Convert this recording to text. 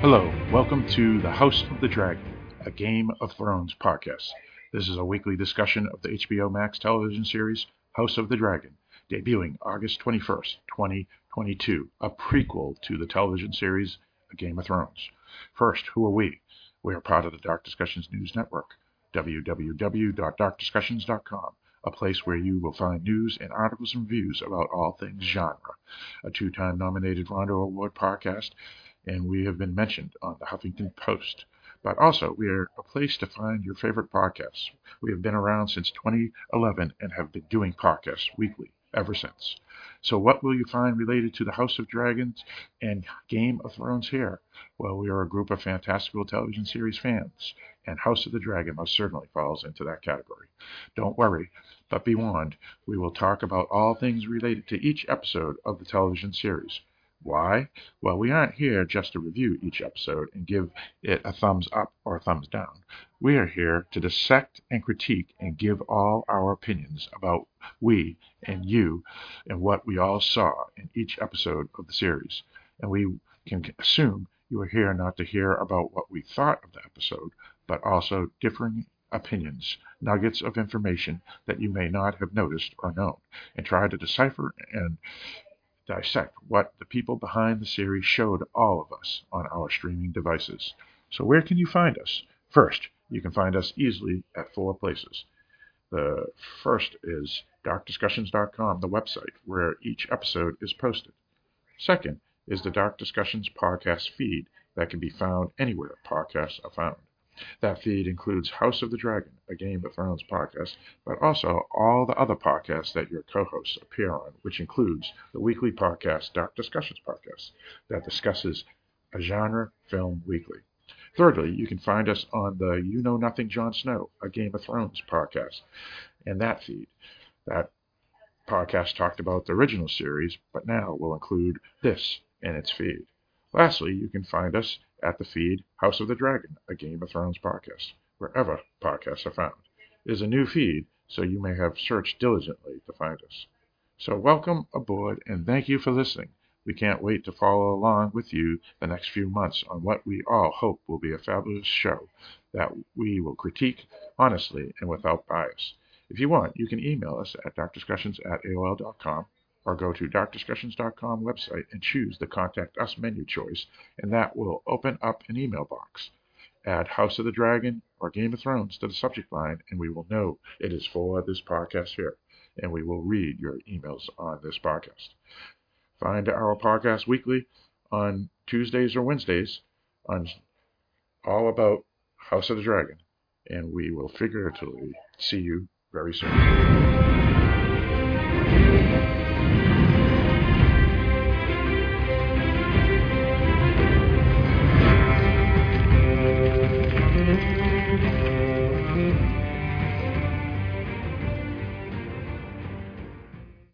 Hello, welcome to the House of the Dragon, a Game of Thrones podcast. This is a weekly discussion of the HBO Max television series House of the Dragon, debuting August 21st, 2022, a prequel to the television series A Game of Thrones. First, who are we? We are part of the Dark Discussions News Network, www.darkdiscussions.com, a place where you will find news and articles and reviews about all things genre. A two time nominated Rondo Award podcast and we have been mentioned on the Huffington Post. But also, we are a place to find your favorite podcasts. We have been around since 2011 and have been doing podcasts weekly ever since. So, what will you find related to the House of Dragons and Game of Thrones here? Well, we are a group of fantastical television series fans, and House of the Dragon most certainly falls into that category. Don't worry, but be warned, we will talk about all things related to each episode of the television series. Why? Well, we aren't here just to review each episode and give it a thumbs up or a thumbs down. We are here to dissect and critique and give all our opinions about we and you and what we all saw in each episode of the series. And we can assume you are here not to hear about what we thought of the episode, but also differing opinions, nuggets of information that you may not have noticed or known, and try to decipher and dissect what the people behind the series showed all of us on our streaming devices. So, where can you find us? First, you can find us easily at four places. The first is darkdiscussions.com, the website where each episode is posted. Second is the Dark Discussions podcast feed that can be found anywhere podcasts are found. That feed includes House of the Dragon, a Game of Thrones podcast, but also all the other podcasts that your co hosts appear on, which includes the weekly podcast, Dark Discussions Podcast, that discusses a genre film weekly. Thirdly, you can find us on the You Know Nothing Jon Snow, a Game of Thrones podcast, and that feed. That podcast talked about the original series, but now will include this in its feed. Lastly, you can find us at the feed House of the Dragon, a Game of Thrones podcast, wherever podcasts are found. It is a new feed, so you may have searched diligently to find us. So, welcome aboard and thank you for listening. We can't wait to follow along with you the next few months on what we all hope will be a fabulous show that we will critique honestly and without bias. If you want, you can email us at darkdiscussions at AOL.com or go to darkdiscussions.com website and choose the Contact Us menu choice, and that will open up an email box. Add House of the Dragon or Game of Thrones to the subject line, and we will know it is for this podcast here, and we will read your emails on this podcast. Find our podcast weekly on Tuesdays or Wednesdays on all about House of the Dragon, and we will figuratively see you very soon.